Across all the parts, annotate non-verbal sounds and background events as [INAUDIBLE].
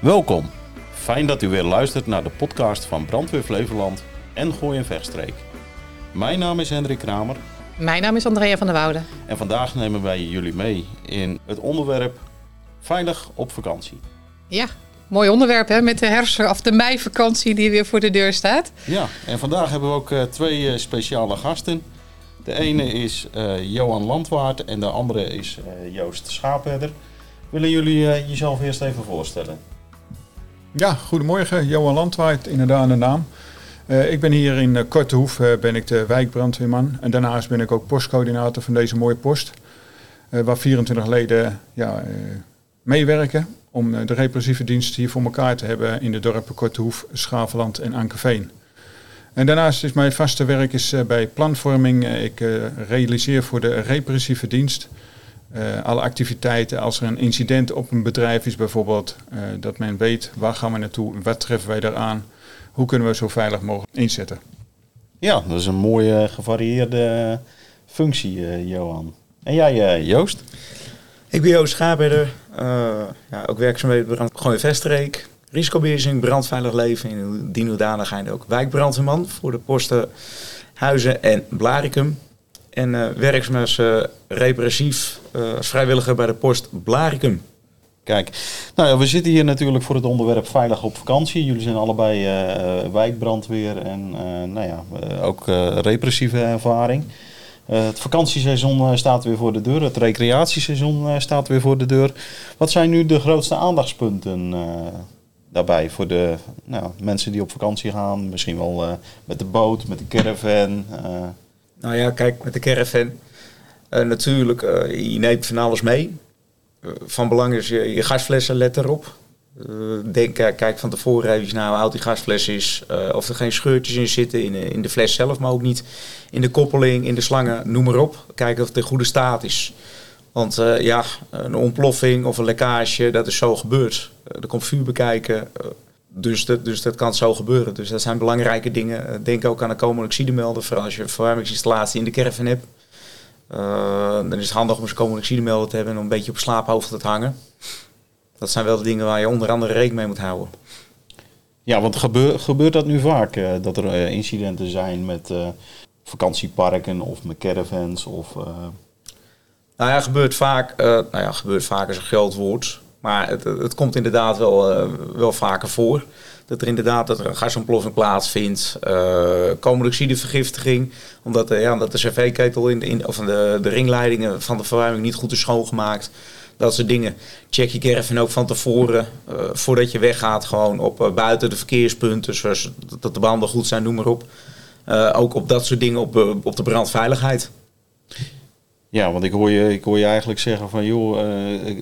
Welkom. Fijn dat u weer luistert naar de podcast van Brandweer Flevoland en Gooi en Vechtstreek. Mijn naam is Hendrik Kramer Mijn naam is Andrea van der Woude. en vandaag nemen wij jullie mee in het onderwerp Veilig op vakantie. Ja, mooi onderwerp hè, met de herfst- of de meivakantie die weer voor de deur staat. Ja, en vandaag hebben we ook eh, twee eh, speciale gasten. De ene is eh, Johan Landwaard en de andere is Joost Schaapherder. Willen jullie jezelf eerst even voorstellen? Ja, goedemorgen. Johan Landwaard, inderdaad een naam. Eh, ik ben hier in uh, Kortehoef, eh, ben ik de wijkbrandweerman. En daarnaast ben ik ook postcoördinator van deze mooie post. eh, waar 24 leden ja, eh, meewerken om eh, de repressieve dienst hier voor elkaar te hebben in de dorpen Kortehoef, Schaveland en Ankerveen. En daarnaast is mijn vaste werk is, eh, bij planvorming. Eh, ik eh, realiseer voor de repressieve dienst eh, alle activiteiten. Als er een incident op een bedrijf is bijvoorbeeld, eh, dat men weet waar gaan we naartoe, wat treffen wij daaraan, hoe kunnen we zo veilig mogelijk inzetten. Ja, dat is een mooie gevarieerde functie, eh, Johan. En jij, eh, Joost? Ik ben Joost Schaapherder, eh, ja, ook werkzaam bij brand Gooi Veststreek, risicobeheersing, brandveilig leven in die hoedanigheid ook wijkbrandweerman voor de posten Huizen en Blaricum. En eh, werkzaam als eh, repressief, vrijwilliger bij de post Blaricum. Kijk, nou ja, we zitten hier natuurlijk voor het onderwerp veilig op vakantie. Jullie zijn allebei wijkbrandweer en nou ja, ook repressieve ervaring. Het vakantieseizoen staat weer voor de deur, het recreatieseizoen staat weer voor de deur. Wat zijn nu de grootste aandachtspunten daarbij voor de nou, mensen die op vakantie gaan? Misschien wel met de boot, met de caravan. Nou ja, kijk, met de caravan. eh, natuurlijk, eh, je neemt van alles mee. Eh, van belang is je, je gasflessen, let erop. Denk, kijk van tevoren even naar hoe oud die gasfles is. of er geen scheurtjes in zitten in in de fles zelf, maar ook niet in de koppeling, in de slangen, noem maar op. Kijken of het in goede staat is. Want ja, een ontploffing of een lekkage, dat is zo gebeurd. Er komt vuur bekijken. Dus dat, dus dat kan zo gebeuren. Dus dat zijn belangrijke dingen. Eh, Denk ook aan een komonoxidemelder. Vooral als je een verwarmingsinstallatie in de caravan hebt. Eh, dan is het handig om een komonoxidemelder te hebben en om een beetje op slaaphoofd te hangen. Dat zijn wel de dingen waar je onder andere rekening mee moet houden. Ja, want gebeur, gebeurt dat nu vaak? eh, dat er incidenten zijn met vakantieparken of met caravans? Of, Nou ja, gebeurt vaak. nou ja, gebeurt vaak is een groot woord. Maar het, het komt inderdaad wel, eh, wel vaker voor. Dat er inderdaad dat er een gasontploffing plaatsvindt. eh komonoxidevergiftiging. Omdat, eh, ja, omdat de cv-ketel in, in, of de, de ringleidingen van de verwarming niet goed is schoongemaakt. Dat soort dingen. Check je caravan ook van tevoren. voordat je weggaat. Gewoon op buiten de verkeerspunten. Zoals dat de banden goed zijn, noem maar op. Ook op dat soort dingen op, op de brandveiligheid. Ja, want ik hoor, je, ik hoor je eigenlijk zeggen van joh, eh,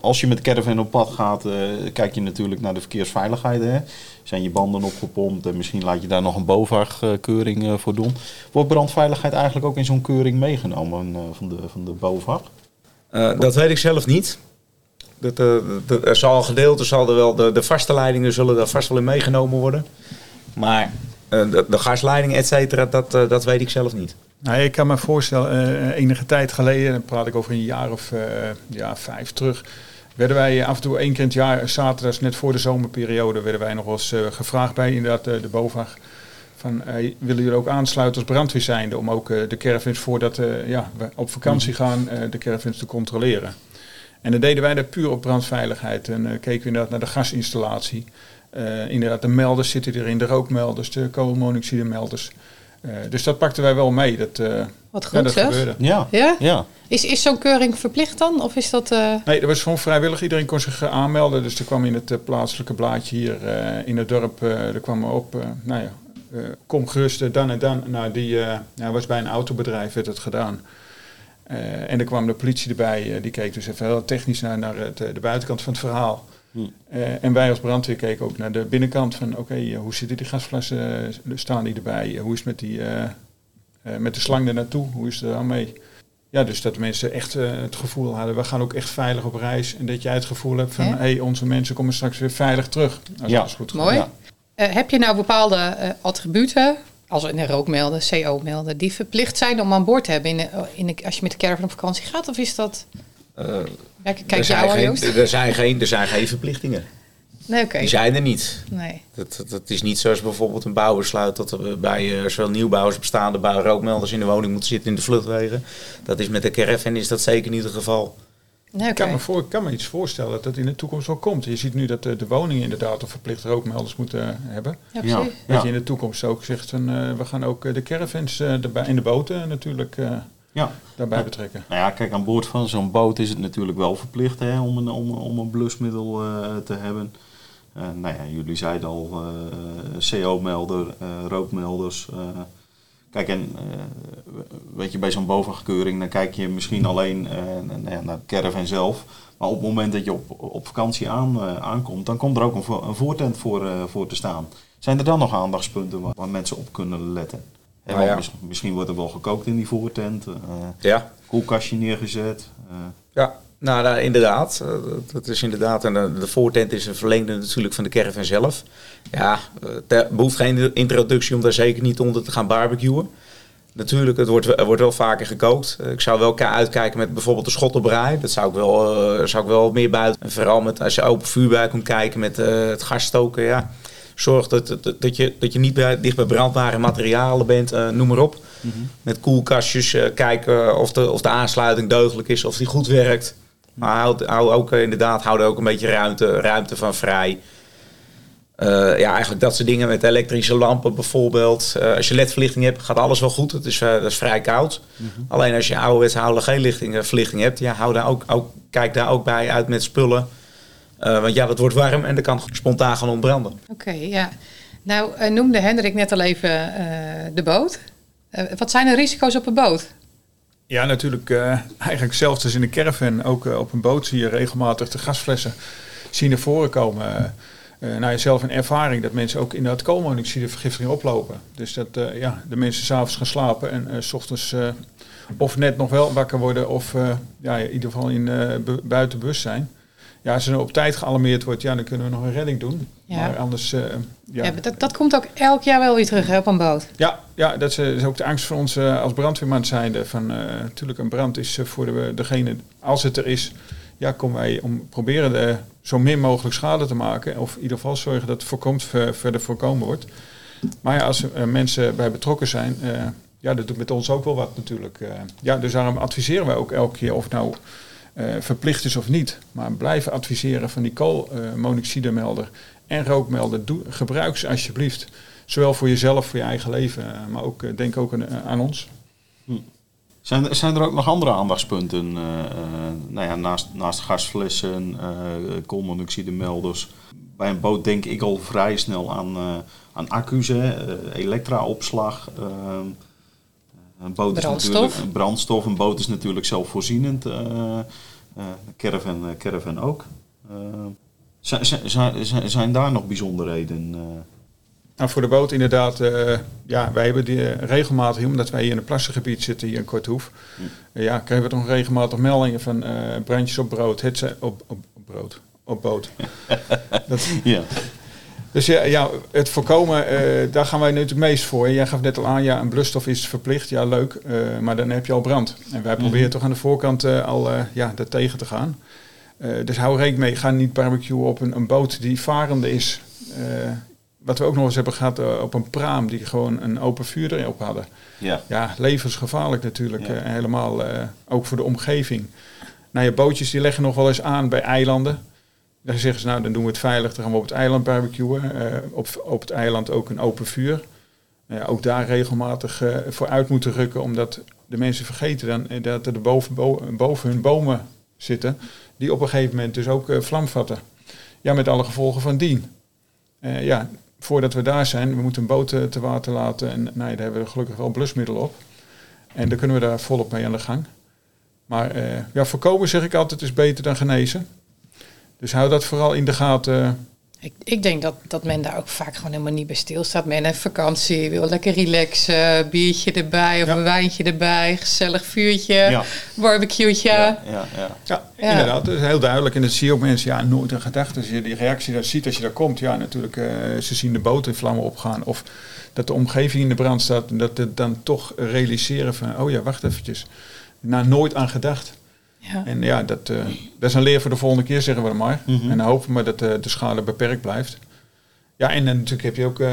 als je met caravan op pad gaat, eh, kijk je natuurlijk naar de verkeersveiligheid. Hè? Zijn je banden opgepompt en misschien laat je daar nog een BOVAG-keuring eh, voor doen. Wordt brandveiligheid eigenlijk ook in zo'n keuring meegenomen van, de, van de BOVAG? Dat weet ik zelf niet. Dat, dat- er zal gedeelte, zal er wel, de, de vaste leidingen zullen daar vast wel in meegenomen worden. Maar de, de gasleiding, et cetera, dat, dat weet ik zelf niet. Nou, ik kan me voorstellen, eh, enige tijd geleden, dan praat ik over een jaar of eh, ja, vijf terug, werden wij af en toe één keer in het jaar, zaterdags net voor de zomerperiode, werden wij nog wel eens eh, gevraagd bij inderdaad eh, de BOVAG. Van, eh, willen jullie ook aansluiten als brandweer zijnde om ook eh, de caravans voordat eh, ja, we op vakantie gaan, eh, de caravans te controleren. En dan deden wij dat puur op brandveiligheid en eh, keken we inderdaad naar de gasinstallatie. Eh, inderdaad, de melders zitten erin, de rookmelders, de koolmonoxidemelders. Eh, dus dat pakten wij wel mee. Dat, eh, Wat goed ja, dat zeg. gebeurde. Ja, Ja? ja. Is, is zo'n keuring verplicht dan? Of is dat... eh, Nee, dat was gewoon vrijwillig. Iedereen kon zich eh, aanmelden. Dus er kwam in het eh, plaatselijke blaadje hier eh, in het dorp, eh, er kwam op, eh, nou ja, eh, kom gerust eh, dan en dan. Nou, die eh, ja, was bij een autobedrijf, werd het gedaan. Eh, en er kwam de politie erbij, eh, die keek dus even heel technisch naar, naar het, eh, de buitenkant van het verhaal. Eh, en wij als brandweer keken ook naar de binnenkant van, oké, eh, hoe zitten die gasflessen, eh, staan die erbij? Hoe is het met, die, eh, eh, met de slang er naartoe? Hoe is het er mee? Ja, dus dat mensen echt het gevoel hadden, we gaan ook echt veilig op reis. En dat jij het gevoel hebt van, hé, hey, onze mensen komen straks weer veilig terug. Als Ja. alles goed gaat. Mooi. Ja. eh, heb je nou bepaalde attributen, als in een rookmelden, CO-melden, die verplicht zijn om aan boord te hebben in in de- als je met de caravan op vakantie gaat? Of is dat... Eh, Ja, kijk er, zijn al, geen, er, zijn geen, er zijn geen verplichtingen. Nee, oké. Die zijn er niet. Nee. Dat, dat, dat is niet zoals bijvoorbeeld een bouwbesluit dat er bij uh, zowel nieuwbouw als bestaande bouw rookmelders in de woning moeten zitten in de vluchtwegen. Dat is met de caravan is dat zeker niet het geval. Nee, Ik kan, me voor, ik kan me iets voorstellen dat dat in de toekomst wel komt. Je ziet nu dat de, de woningen inderdaad een verplicht rookmelders moeten eh, hebben. Ja, Ja. precies. Dat je in de toekomst ook zegt, van, eh, we gaan ook eh, de caravans eh, en de boten natuurlijk eh, Ja. daarbij betrekken. Nou ja, kijk, aan boord van zo'n boot is het natuurlijk wel verplicht hè, om, een, om, om een blusmiddel eh, te hebben. Eh, nou ja, jullie zeiden al, eh, CO-melder, rookmelders. kijk, en weet je, bij zo'n bovengekeuring, dan kijk je misschien alleen nou naar de caravan zelf. Maar op het moment dat je op, op vakantie aan, aankomt, dan komt er ook een, vo- een voortent voor, voor te staan. Zijn er dan nog aandachtspunten waar, waar mensen op kunnen letten? Nou ja. misschien wordt er wel gekookt in die voortent. eh, Ja, koelkastje neergezet. eh, ja. Nou, nou, inderdaad. Eh, dat- is inderdaad. En de, voortent is een verlengde natuurlijk van de caravan zelf. Ja, het behoeft geen introductie om daar zeker niet onder te gaan barbecuen. Natuurlijk, het wordt, er wordt wel vaker gekookt. Ik zou wel uitkijken met bijvoorbeeld de schottenbraai. Dat zou ik wel, zou ik wel meer buiten. En vooral met, als je open vuur bij komt kijken met het gas stoken. Ja. Zorg dat, dat, dat, je, dat je niet bij, dicht bij brandbare materialen bent, eh, noem maar op. Met koelkastjes eh, kijken of de, of de aansluiting deugdelijk is, of die goed werkt. Maar houd, hou ook eh, inderdaad, hou er ook een beetje ruimte, ruimte van vrij. Ja, eigenlijk dat soort dingen met elektrische lampen bijvoorbeeld. Als je ledverlichting hebt, gaat alles wel goed. Het is, dat is vrij koud. Alleen als je ouderwetse halogeenlichting eh, verlichting hebt, ja, hou daar ook, ook, kijk daar ook bij uit met spullen. Eh, want ja, dat wordt warm en dat kan spontaan gaan ontbranden. Oké, ja. Nou, eh, noemde Hendrik net al even eh, de boot. Eh, wat zijn de risico's op een boot? Ja, natuurlijk eh, eigenlijk zelfs als in de caravan. Ook op een boot zie je regelmatig de gasflessen zien naar voren komen. Nou, je zelf een ervaring dat mensen ook in dat koolmonoxide vergiftiging oplopen. Dus dat eh, ja, de mensen s'avonds gaan slapen en eh, s ochtends eh, of net nog wel wakker worden of eh, ja, in ieder geval in, eh, bu- buiten bewustzijn. Ja, als er op tijd gealarmeerd wordt, ja, dan kunnen we nog een redding doen. Ja. Maar anders, eh, ja. Ja. maar dat, dat komt ook elk jaar wel weer terug hè, op een boot. Ja, ja dat is, eh, is ook de angst van ons eh, als brandweerman zijnde. Van, eh, natuurlijk, een brand is eh, voor de, degene, als het er is, ja, komen wij om proberen de, zo min mogelijk schade te maken. Of in ieder geval zorgen dat het voorkomt, ver- verder voorkomen wordt. Maar ja, als er eh, mensen bij betrokken zijn, eh, ja, dat doet met ons ook wel wat natuurlijk. eh. ja, dus daarom adviseren wij ook elke keer of nou eh, verplicht is of niet. Maar blijven adviseren van die koolmonoxidemelder en rookmelder. Doe, gebruik ze alsjeblieft. Zowel voor jezelf, voor je eigen leven, eh, maar ook eh, denk ook aan, aan ons. Zijn, er- zijn er ook nog andere aandachtspunten? eh, eh, nou ja, naast, naast gasflessen, eh koolmonoxidemelders. Bij een boot denk ik al vrij snel aan, eh, aan accu's, elektraopslag. eh, een boot is Brandstof. natuurlijk een brandstof. Een boot is natuurlijk zelfvoorzienend. Eh eh, caravan, eh, caravan ook. Eh, zijn, zijn, zijn, zijn daar nog bijzonderheden? eh? Nou, voor de boot inderdaad, eh, ja, wij hebben die eh, regelmatig, omdat wij hier in een plassengebied zitten, hier in Korthoef, eh, ja, krijgen we toch regelmatig meldingen van eh, brandjes op brood, het op, op brood, op boot. [LAUGHS] Dat, ja. Dus ja, ja, het voorkomen, eh, daar gaan wij nu het meest voor. Jij gaf net al aan, ja, een blusstof is verplicht, ja leuk, eh, maar dan heb je al brand. En wij proberen toch aan de voorkant eh, al ja, daar tegen te gaan. Dus hou rekening mee, ga niet barbecuen op een, een boot die varende is. Wat we ook nog eens hebben gehad eh, op een praam die gewoon een open vuur erop hadden. Ja. Ja, levensgevaarlijk natuurlijk. Ja. helemaal ook voor de omgeving. Nou ja, bootjes die leggen nog wel eens aan bij eilanden. Dan zeggen ze, nou dan doen we het veilig, dan gaan we op het eiland barbecuen. Eh, op, op het eiland ook een open vuur. Nou ook daar regelmatig eh, voor uit moeten rukken, omdat de mensen vergeten dan eh, dat er boven, bo- boven hun bomen zitten, die op een gegeven moment dus ook vlam vatten. Ja, met alle gevolgen van dien. Ja, voordat we daar zijn, we moeten een boot te water laten. En nou ja, daar hebben we gelukkig wel blusmiddel op. En dan kunnen we daar volop mee aan de gang. Maar ja, voorkomen zeg ik altijd is beter dan genezen. Dus hou dat vooral in de gaten. Ik, ik denk dat, dat men daar ook vaak gewoon helemaal niet bij stilstaat. Men heeft vakantie, wil lekker relaxen, biertje erbij of Ja. een wijntje erbij, gezellig vuurtje, Ja. barbecue'tje. Ja, ja, ja. Ja, Ja. inderdaad. Dat is heel duidelijk. En dat zie je ook mensen, ja, nooit een gedachte. Als je die reactie daar ziet als je daar komt, ja, natuurlijk, eh, ze zien de boot in vlammen opgaan. Of dat de omgeving in de brand staat. En dat het dan toch realiseren van, oh ja, wacht eventjes. Nou, nooit aan gedacht. Ja. En ja, dat, eh, dat is een leer voor de volgende keer, zeggen we dan maar. Mhm. En dan hopen we dat eh, de schade beperkt blijft. Ja, en, eh, natuurlijk heb je ook eh,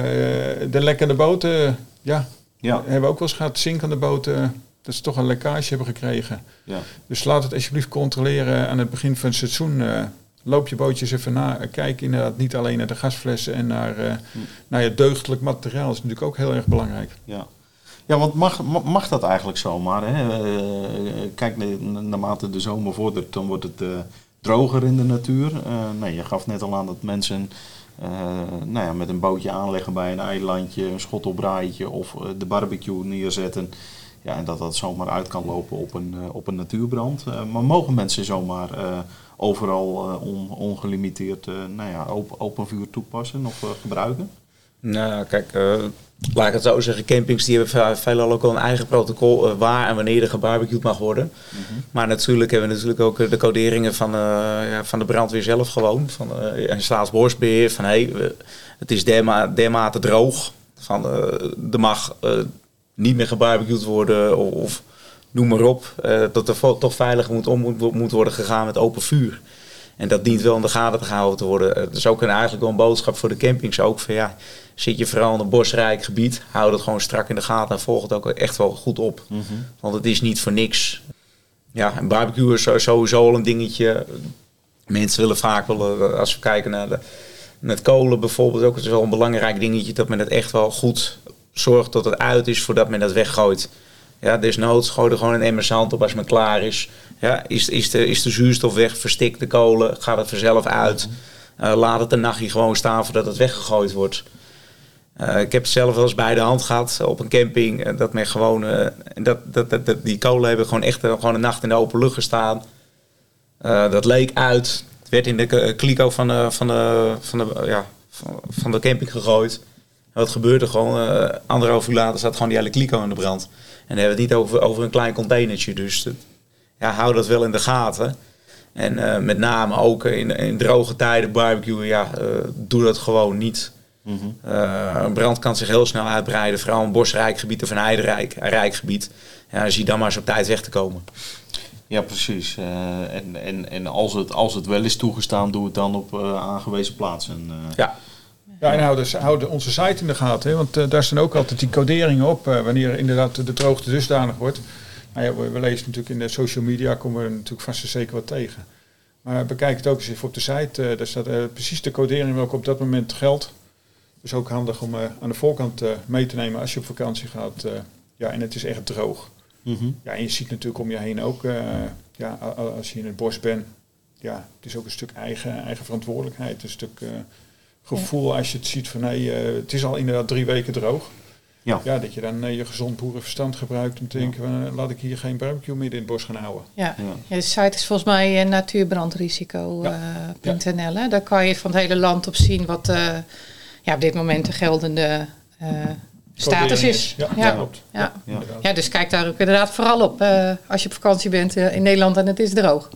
de lekkende boten. ja, Ja, hebben we ook wel eens gehad. Zinkende boten, dat ze toch een lekkage hebben gekregen. ja. Dus laat het alsjeblieft controleren aan het begin van het seizoen. eh, loop je bootjes even na. Kijk inderdaad niet alleen naar de gasflessen en naar, eh, naar je deugdelijk materiaal. Dat is natuurlijk ook heel erg belangrijk. Ja, ja want mag, ma- mag dat eigenlijk zomaar? Hè? Eh, kijk, na- naarmate de zomer vordert, dan wordt het eh, droger in de natuur. Eh, nee, je gaf net al aan dat mensen eh, nou ja, met een bootje aanleggen bij een eilandje, een schottelbraaitje of eh, de barbecue neerzetten. Ja, en dat dat zomaar uit kan lopen op een, eh, op een natuurbrand. Eh, maar mogen mensen zomaar eh, overal eh, on- ongelimiteerd eh, nou ja, open, vuur toepassen of eh, gebruiken? Nou, kijk, eh, laat ik het zo zeggen. Campings die hebben ve- veelal ook al een eigen protocol eh, waar en wanneer er gebarbecued mag worden. Maar natuurlijk hebben we natuurlijk ook eh, de coderingen van, ja, van de brandweer zelf gewoon. Van en staatsbosbeheer. Van hé, hey, het is derma dermate droog. Van er mag niet meer gebarbecued worden of, of noem maar op. dat er toch veilig moet om moet, moet worden gegaan met open vuur. En dat dient wel in de gaten te gehouden te worden. Het is ook een, eigenlijk wel een boodschap voor de campings ook. Van, ja, zit je vooral in een bosrijk gebied, hou dat gewoon strak in de gaten en volg het ook echt wel goed op. Want het is niet voor niks. Ja, een barbecue is sowieso al een dingetje. Mensen willen vaak wel, eh, als we kijken naar de, met kolen bijvoorbeeld, ook het is wel een belangrijk dingetje dat men het echt wel goed zorgt dat het uit is voordat men dat weggooit. Ja, desnoods gooi er gewoon een emmer zand op als men klaar is. Ja, is, is, de, is de zuurstof weg, verstik de kolen, gaat het vanzelf uit. Eh, laat het een nachtje gewoon staan voordat het weggegooid wordt. Eh, ik heb het zelf wel eens bij de hand gehad op een camping. eh, dat men gewoon, dat, dat, dat, dat- die kolen hebben gewoon echt gewoon een nacht in de open lucht gestaan. Dat leek uit. Het werd in de kliko van de, van de, van de, ja, van, van de camping gegooid. Wat gebeurde gewoon? eh, anderhalf uur later staat gewoon die hele kliko in de brand. En dan hebben we het niet over, over een klein containertje. Dus ja, hou dat wel in de gaten. En eh, met name ook in, in droge tijden barbecuen, ja, eh, doe dat gewoon niet. Eh, een brand kan zich heel snel uitbreiden, vooral een bosrijk gebied of een heiderijk rijk gebied. Ja, zie dan maar eens op tijd weg te komen. Ja, precies. En en, en als, het, als het wel is toegestaan, doe het dan op aangewezen plaatsen. Ja, Ja, en houden, houden onze site in de gaten. Hè? Want eh, daar staan ook altijd die coderingen op. eh, wanneer inderdaad de droogte dusdanig wordt. Nou ja, we, we lezen natuurlijk in de social media, komen we natuurlijk vast en zeker wat tegen. Maar bekijk het ook eens even op de site. eh, daar staat precies de codering welke op dat moment geldt. Dus ook handig om aan de voorkant mee te nemen als je op vakantie gaat. ja, en het is echt droog. Mhm. Ja, en je ziet natuurlijk om je heen ook, ja, als je in het bos bent, ja, het is ook een stuk eigen, eigen verantwoordelijkheid. Een stuk gevoel als je het ziet van, nee, eh, het is al inderdaad drie weken droog. Ja. Ja, dat je dan eh, je gezond boerenverstand gebruikt om te denken, van, eh, laat ik hier geen barbecue midden in het bos gaan houden. Ja. Ja. Ja, de site is volgens mij natuurbrandrisico.nl. hè. Daar kan je van het hele land op zien wat eh, ja, op dit moment de geldende eh, status is. Ja, Ja. klopt. Ja. Ja. dus kijk daar ook inderdaad vooral op eh, als je op vakantie bent in Nederland en het is droog.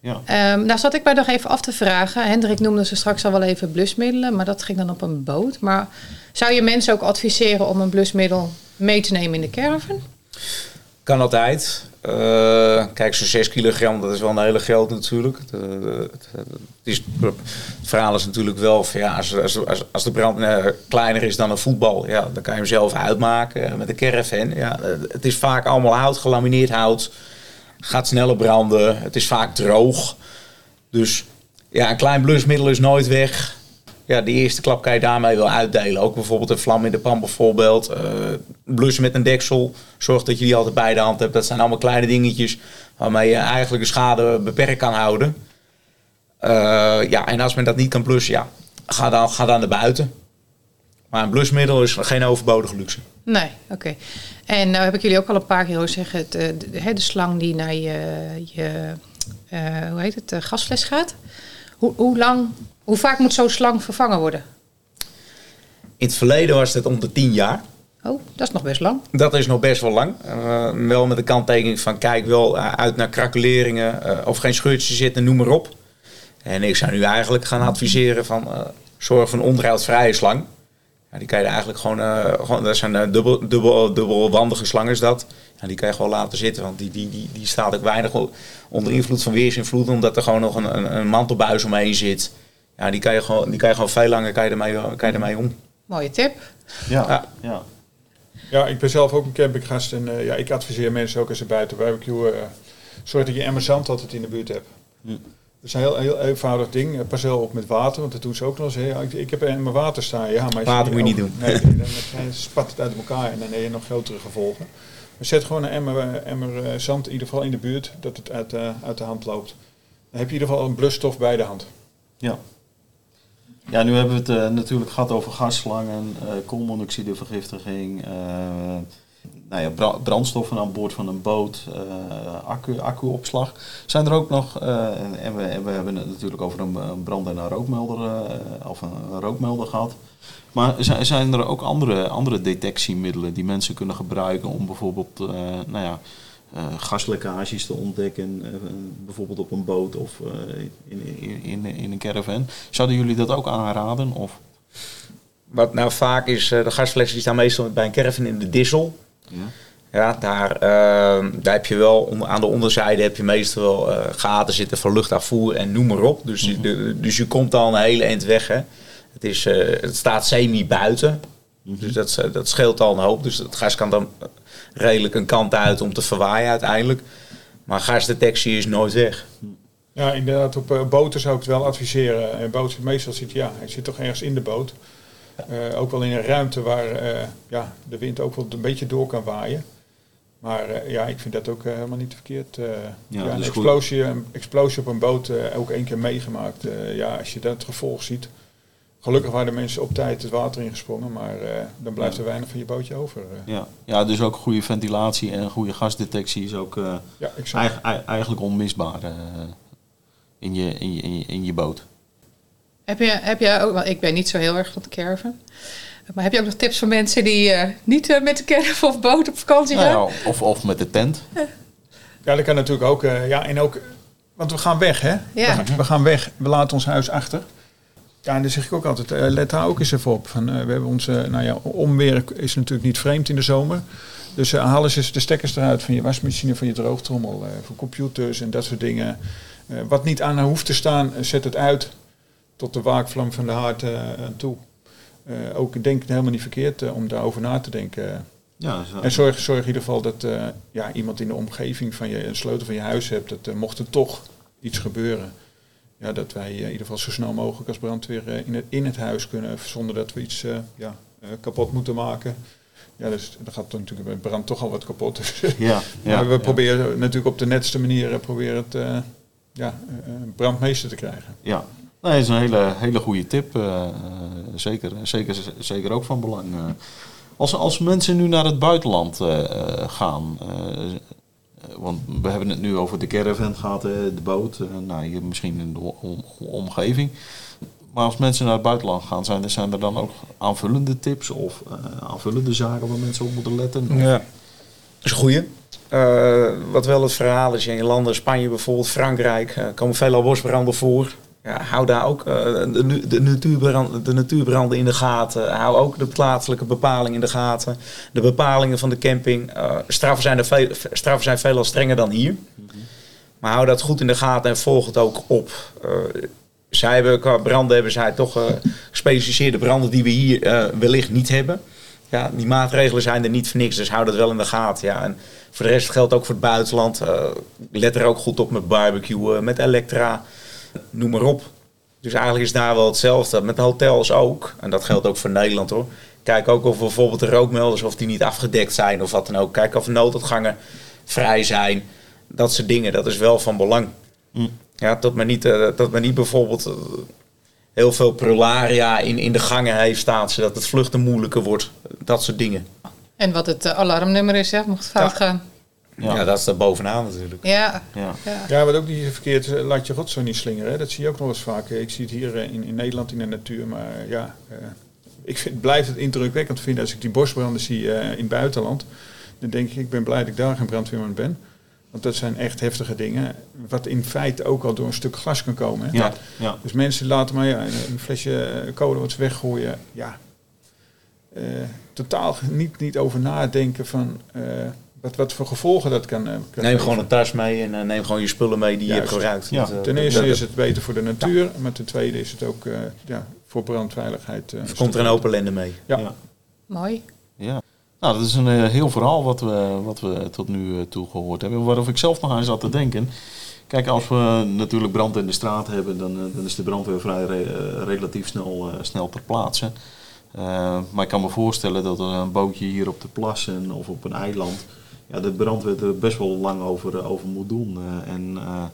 Ja. Ehm, nou zat ik mij nog even af te vragen. Hendrik noemde ze straks al wel even blusmiddelen, maar dat ging dan op een boot. Maar zou je mensen ook adviseren om een blusmiddel mee te nemen in de caravan? kan altijd. Eh, kijk, zo'n 6 kilogram, dat is wel een hele geld natuurlijk. Het, het, het is, het verhaal is natuurlijk wel van ja, als, als, als, als de brand eh, kleiner is dan een voetbal, ja, dan kan je hem zelf uitmaken met een caravan. Ja, het is vaak allemaal hout, gelamineerd hout. Gaat sneller branden. Het is vaak droog. Dus ja, een klein blusmiddel is nooit weg. Ja, de eerste klap kan je daarmee wel uitdelen. Ook bijvoorbeeld een vlam in de pan bijvoorbeeld. Eh blussen met een deksel. Zorg dat je die altijd bij de hand hebt. Dat zijn allemaal kleine dingetjes waarmee je eigenlijk de schade beperkt kan houden. Eh, ja, en als men dat niet kan blussen, ja, ga dan, ga dan naar buiten. Maar een blusmiddel is geen overbodige luxe. Nee, oké. En nou heb ik jullie ook al een paar keer horen zeggen, het, eh, de, hè, de slang die naar je, je eh, hoe heet het, de gasfles gaat. Hoe, hoe lang, hoe vaak moet zo'n slang vervangen worden? In het verleden was het om de 10 jaar. Oh, dat is nog best lang. Dat is nog best wel lang. Eh, wel met de kanttekening van kijk wel eh, uit naar krakeleringen eh, of geen scheurtjes zitten, noem maar op. En ik zou nu eigenlijk gaan adviseren van eh, zorg voor een onderhoudvrije slang. Ja, die kan je eigenlijk gewoon, eh, gewoon dat zijn uh, dubbel, dubbel, dubbelwandige slangen is dat. Ja, die kan je gewoon laten zitten, want die, die, die, die staat ook weinig onder invloed van weersinvloed, omdat er gewoon nog een, een, een mantelbuis omheen zit. Ja, die kan je gewoon, die kan je gewoon veel langer kan je ermee, kan je ermee om. Mooie tip. Ja, ja. ja. ja ik ben zelf ook een campinggast en uh, ja, ik adviseer mensen ook als ze buiten barbecue, zorg dat je emmer zand altijd in de buurt hebt. Hm. Dat is een heel, heel eenvoudig ding. Pas wel op met water, want dat doen ze ook nog eens. Ja, ik, ik heb in mijn water staan. Ja, maar water moet je niet doen. Nee, dan spat het uit elkaar en dan heb je nog grotere gevolgen. Maar zet gewoon een emmer, emmer uh, zand in ieder geval in de buurt, dat het uit, uh, uit de hand loopt. Dan heb je in ieder geval een blusstof bij de hand. Ja. Ja, nu hebben we het uh, natuurlijk gehad over gasslangen, koolmonoxidevergiftiging, nou ja, brandstoffen aan boord van een boot, uh, accu, accuopslag. Zijn er ook nog, uh, en, we, we, hebben het natuurlijk over een, brand- en een rookmelder, uh, of een, rookmelder gehad. Maar zijn, zijn er ook andere, andere detectiemiddelen die mensen kunnen gebruiken om bijvoorbeeld nou ja, gaslekkages te ontdekken, bijvoorbeeld op een boot of in, in, in, in een caravan? Zouden jullie dat ook aanraden? Of? Wat nou vaak is, de gasflessen die staan meestal bij een caravan in de dissel. Ja. Ja, daar, uh, daar heb je wel aan de onderzijde heb je meestal wel uh, gaten zitten voor luchtafvoer en noem maar op. Dus, mm de, dus je komt al een hele eind weg. Hè. Het, is, uh, het staat semi buiten. Mm -hmm. Dus dat, dat scheelt al een hoop. Dus het gas kan dan redelijk een kant uit om te verwaaien uiteindelijk. Maar gasdetectie is nooit weg. Ja, inderdaad. Op boten zou ik het wel adviseren. En boot meestal zit, ja, hij zit toch ergens in de boot. Uh, ook wel in een ruimte waar uh, ja, de wind ook wel een beetje door kan waaien. Maar uh, ja, ik vind dat ook helemaal niet verkeerd. ja, ja, een explosie, een explosie op een boot ook één keer meegemaakt. ja, als je dat het gevolg ziet. Gelukkig waren de mensen op tijd het water ingesprongen, maar dan blijft er weinig van je bootje over. Ja. ja, dus ook goede ventilatie en goede gasdetectie is ook ja, eigenlijk, eigenlijk onmisbaar in, je, in, je, in je boot. Heb je, heb je ook, want ik ben niet zo heel erg van de caravan. Maar heb je ook nog tips voor mensen die uh, niet uh, met de caravan of boot op vakantie gaan? Nou ja, of, of met de tent. Ja, dat kan natuurlijk ook. Uh, ja, en ook, want we gaan weg, hè? Ja. We, we, gaan weg. We laten ons huis achter. Ja, en dan zeg ik ook altijd, let daar ook eens even op. Van, we hebben onze, nou ja, omweer is natuurlijk niet vreemd in de zomer. Dus haal eens de stekkers eruit van je wasmachine, van je droogtrommel, voor computers en dat soort dingen. wat niet aan hoeft te staan, zet het uit tot de waakvlam van de haard uh, toe. Uh, ook denk ik helemaal niet verkeerd uh, om daarover na te denken. Ja, en zorg, zorg in ieder geval dat ja, iemand in de omgeving van je een sleutel van je huis hebt. Dat mocht er toch iets gebeuren. Ja, dat wij in ieder geval zo snel mogelijk als brandweer in, het, in het huis kunnen. Zonder dat we iets ja, kapot moeten maken. Ja, dus dan gaat natuurlijk bij brand toch al wat kapot. Dus [LAUGHS] ja, ja, maar we proberen natuurlijk op de netste manier proberen het ja, brandmeester te krijgen. Ja, Nee, dat is een hele, hele goede tip. Uh, zeker, zeker, zeker ook van belang. Uh, als, als mensen nu naar het buitenland gaan, want we hebben het nu over de caravan gehad, de boot, nou, hier misschien in de om, omgeving. Maar als mensen naar het buitenland gaan, zijn er, zijn er dan ook aanvullende tips of aanvullende zaken waar mensen op moeten letten? Ja, dat is een goede. wat wel het verhaal is, in landen, Spanje bijvoorbeeld, Frankrijk, komen veel bosbranden voor ja, hou daar ook uh, de, natuurbrand, de natuurbranden in de gaten. Hou ook de plaatselijke bepalingen in de gaten. De bepalingen van de camping. Uh, straffen, zijn er veel, straffen zijn veelal strenger dan hier. Maar hou dat goed in de gaten en volg het ook op. Uh, zij hebben, qua branden hebben zij toch gespecialiseerde branden die we hier wellicht niet hebben. Ja, die maatregelen zijn er niet voor niks, dus hou dat wel in de gaten. Ja. En voor de rest geldt ook voor het buitenland. let er ook goed op met barbecue, met elektra noem maar op. Dus eigenlijk is daar wel hetzelfde. Met hotels ook. En dat geldt ook voor Nederland hoor. Kijk ook of bijvoorbeeld de rookmelders of die niet afgedekt zijn of wat dan ook. Kijk of nooduitgangen vrij zijn. Dat soort dingen, dat is wel van belang. Mm. Ja, dat men niet, uh, dat men niet bijvoorbeeld uh, heel veel prularia in, in de gangen heeft staan, zodat het vluchten moeilijker wordt. Dat soort dingen. En wat het uh, alarmnummer is, ja, mocht het fout ja. gaan. Ja. ja, dat is er bovenaan natuurlijk. Ja, ja. ja. wat ook niet verkeerd, eh, laat je rotzooi niet slingeren. Hè. Dat zie je ook nog eens vaak. Ik zie het hier eh, in, in Nederland in de natuur, maar ja, uh, ik vind, blijf het indrukwekkend vinden als ik die bosbranden zie uh, in het buitenland. Dan denk ik, ik ben blij dat ik daar geen brandweerman ben. Want dat zijn echt heftige dingen. Wat in feite ook al door een stuk glas kan komen. Hè. Ja, ja. Dus mensen laten maar ja, een flesje kolen wat ze weggooien. Ja, eh, totaal niet, niet over nadenken van eh, wat, wat voor gevolgen dat kan, eh, kan Neem gewoon een tas mee en eh, neem gewoon je spullen mee die je hebt gebruikt. Ja. Want, eh, Ten eerste is het beter voor de natuur, maar ten tweede is het ook eh, ja, voor brandveiligheid. eh, er komt er een open lende mee. Ja. Ja. Mooi. Ja. Nou, dat is een eh, heel verhaal wat we, wat we tot nu toe gehoord hebben. Waarof ik zelf nog aan zat te denken. Kijk, als we natuurlijk brand in de straat hebben, dan, dan is de brandweer vrij re- relatief snel, eh, snel ter plaatse. Eh, maar ik kan me voorstellen dat er een bootje hier op de plassen of op een eiland, ja, de brandweer er best wel lang over, eh, over moet doen. Eh, en eh,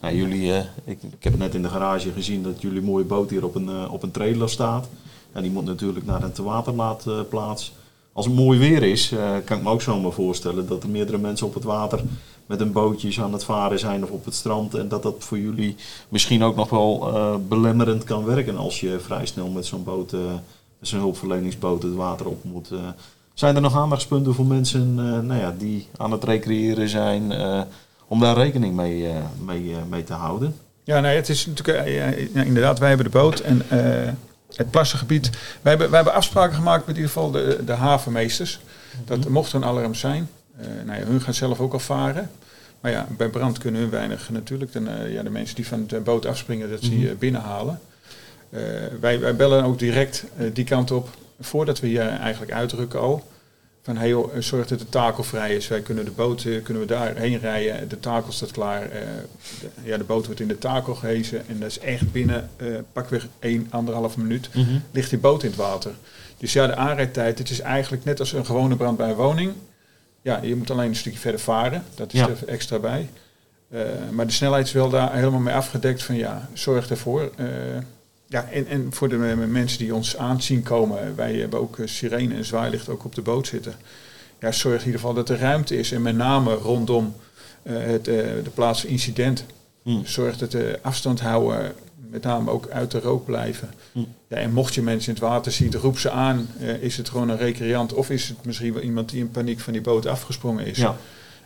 nou, jullie, ik, ik heb net in de garage gezien dat jullie mooie boot hier op een, op een trailer staat. Ja, die moet natuurlijk naar een tewaterlaatplaats. Als het mooi weer is, kan ik me ook zomaar voorstellen dat er meerdere mensen op het water met een bootjes aan het varen zijn of op het strand. En dat dat voor jullie misschien ook nog wel belemmerend kan werken als je vrij snel met zo'n boot, zo'n hulpverleningsboot het water op moet. eh. Zijn er nog aandachtspunten voor mensen eh, nou ja, die aan het recreëren zijn eh, om daar rekening mee, eh, mee, mee te houden? Ja, nee, het is natuurlijk ja, inderdaad, wij hebben de boot en het plassengebied. Wij hebben, wij hebben afspraken gemaakt met in ieder geval de, de havenmeesters. Dat er mocht er een alarm zijn. nou ja, hun gaan zelf ook al varen. Maar ja, bij brand kunnen hun weinig natuurlijk. Dan, ja, de mensen die van de boot afspringen, dat ze Mhm. binnenhalen. Eh, wij, wij bellen ook direct die kant op, voordat we hier eigenlijk uitrukken al. Van hey, joh, zorg dat de takel vrij is. Wij kunnen de boot eh, kunnen we daarheen rijden. De takel staat klaar. eh, de, ja, de boot wordt in de takel gehezen. En dat is echt binnen eh pakweg 1, anderhalf minuut ligt die boot in het water. Dus ja, de aanrijdtijd, het is eigenlijk net als een gewone brand bij een woning. Ja, je moet alleen een stukje verder varen. Dat is Ja. er extra bij. Maar de snelheid is wel daar helemaal mee afgedekt van ja, zorg ervoor. Ja, en, en voor de mensen die ons aanzien komen, wij hebben ook eh, sirene en zwaailicht ook op de boot zitten. Ja, zorg in ieder geval dat er ruimte is en met name rondom eh, het, eh, de plaats van incident. Hm. Zorg dat de afstand houden, met name ook uit de rook blijven. Hm. Ja, en mocht je mensen in het water zien, roep ze aan. Is het gewoon een recreant of is het misschien wel iemand die in paniek van die boot afgesprongen is? Ja.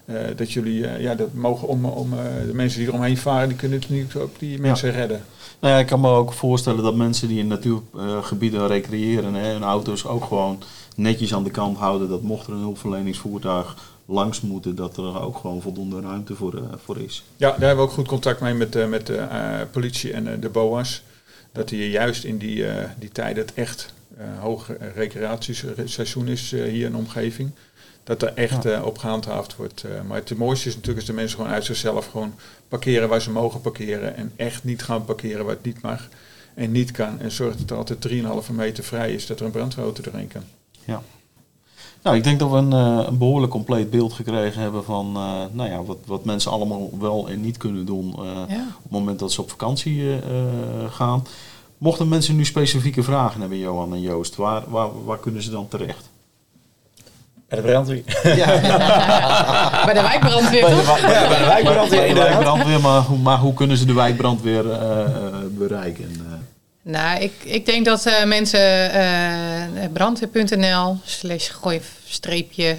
Eh, dat jullie eh, ja, dat mogen om, om eh, de mensen die eromheen varen, die kunnen natuurlijk ook die mensen redden. Nou ja, ik kan me ook voorstellen dat mensen die in natuurgebieden recreëren en hun auto's ook gewoon netjes aan de kant houden. Dat mocht er een hulpverleningsvoertuig langs moeten, dat er ook gewoon voldoende ruimte voor, voor is. Ja, daar hebben we ook goed contact mee met, met de politie en de BOA's. Dat die juist in die, die tijd het echt hoog recreatieseizoen is hier in de omgeving. Dat er echt eh, op gehandhaafd wordt. Eh, maar het mooiste is natuurlijk als de mensen gewoon uit zichzelf gewoon parkeren waar ze mogen parkeren. En echt niet gaan parkeren waar het niet mag en niet kan. En zorg dat er altijd 3,5 meter vrij is, dat er een brandweerauto doorheen kan. Ja. Nou, ik denk dat we een, eh, een behoorlijk compleet beeld gekregen hebben van eh, nou ja, wat, wat mensen allemaal wel en niet kunnen doen eh, Ja. op het moment dat ze op vakantie gaan. Mochten mensen nu specifieke vragen hebben, Johan en Joost, waar, waar, waar kunnen ze dan terecht? Bij de brandweer. [LAUGHS] [LAUGHS] Bij de wijkbrandweer toch? Ja, bij de wijkbrandweer Bij de wijkbrandweer, maar, hoe- maar hoe kunnen ze de wijkbrandweer eh, bereiken? Eh, Nou, ik, ik denk dat eh, mensen eh brandweer.nl slash gooi streepje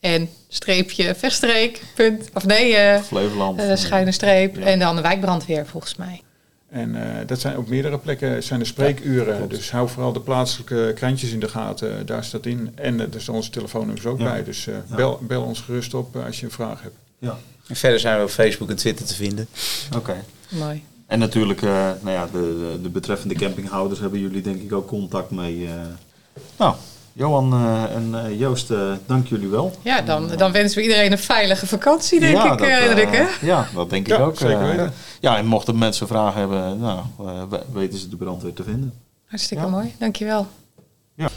en streepje verstreek punt, of nee, eh Flevoland. schuine streep Ja. en dan de wijkbrandweer volgens mij. En eh, dat zijn op meerdere plekken zijn er spreekuren. dus hou vooral de plaatselijke krantjes in de gaten. Daar staat in. En er zijn onze telefoonnummers ook Ja. bij. Dus eh, Ja. bel, bel ons gerust op eh, als je een vraag hebt. Ja, En verder zijn we op Facebook en Twitter te vinden. oké. Mooi. En natuurlijk, eh, nou ja, de, de, de betreffende campinghouders hebben jullie denk ik ook contact mee. eh. Nou, Johan eh, en eh, Joost, eh, dank jullie wel. Ja, dan, dan wensen we iedereen een veilige vakantie, denk ja, ik, dat, Hendrik, hè? ja, dat denk ik Ja, ook. zeker weten. ja, en mochten mensen vragen hebben, nou, eh, we- weten ze de brandweer te vinden. Hartstikke Ja. mooi, dankjewel. Ja.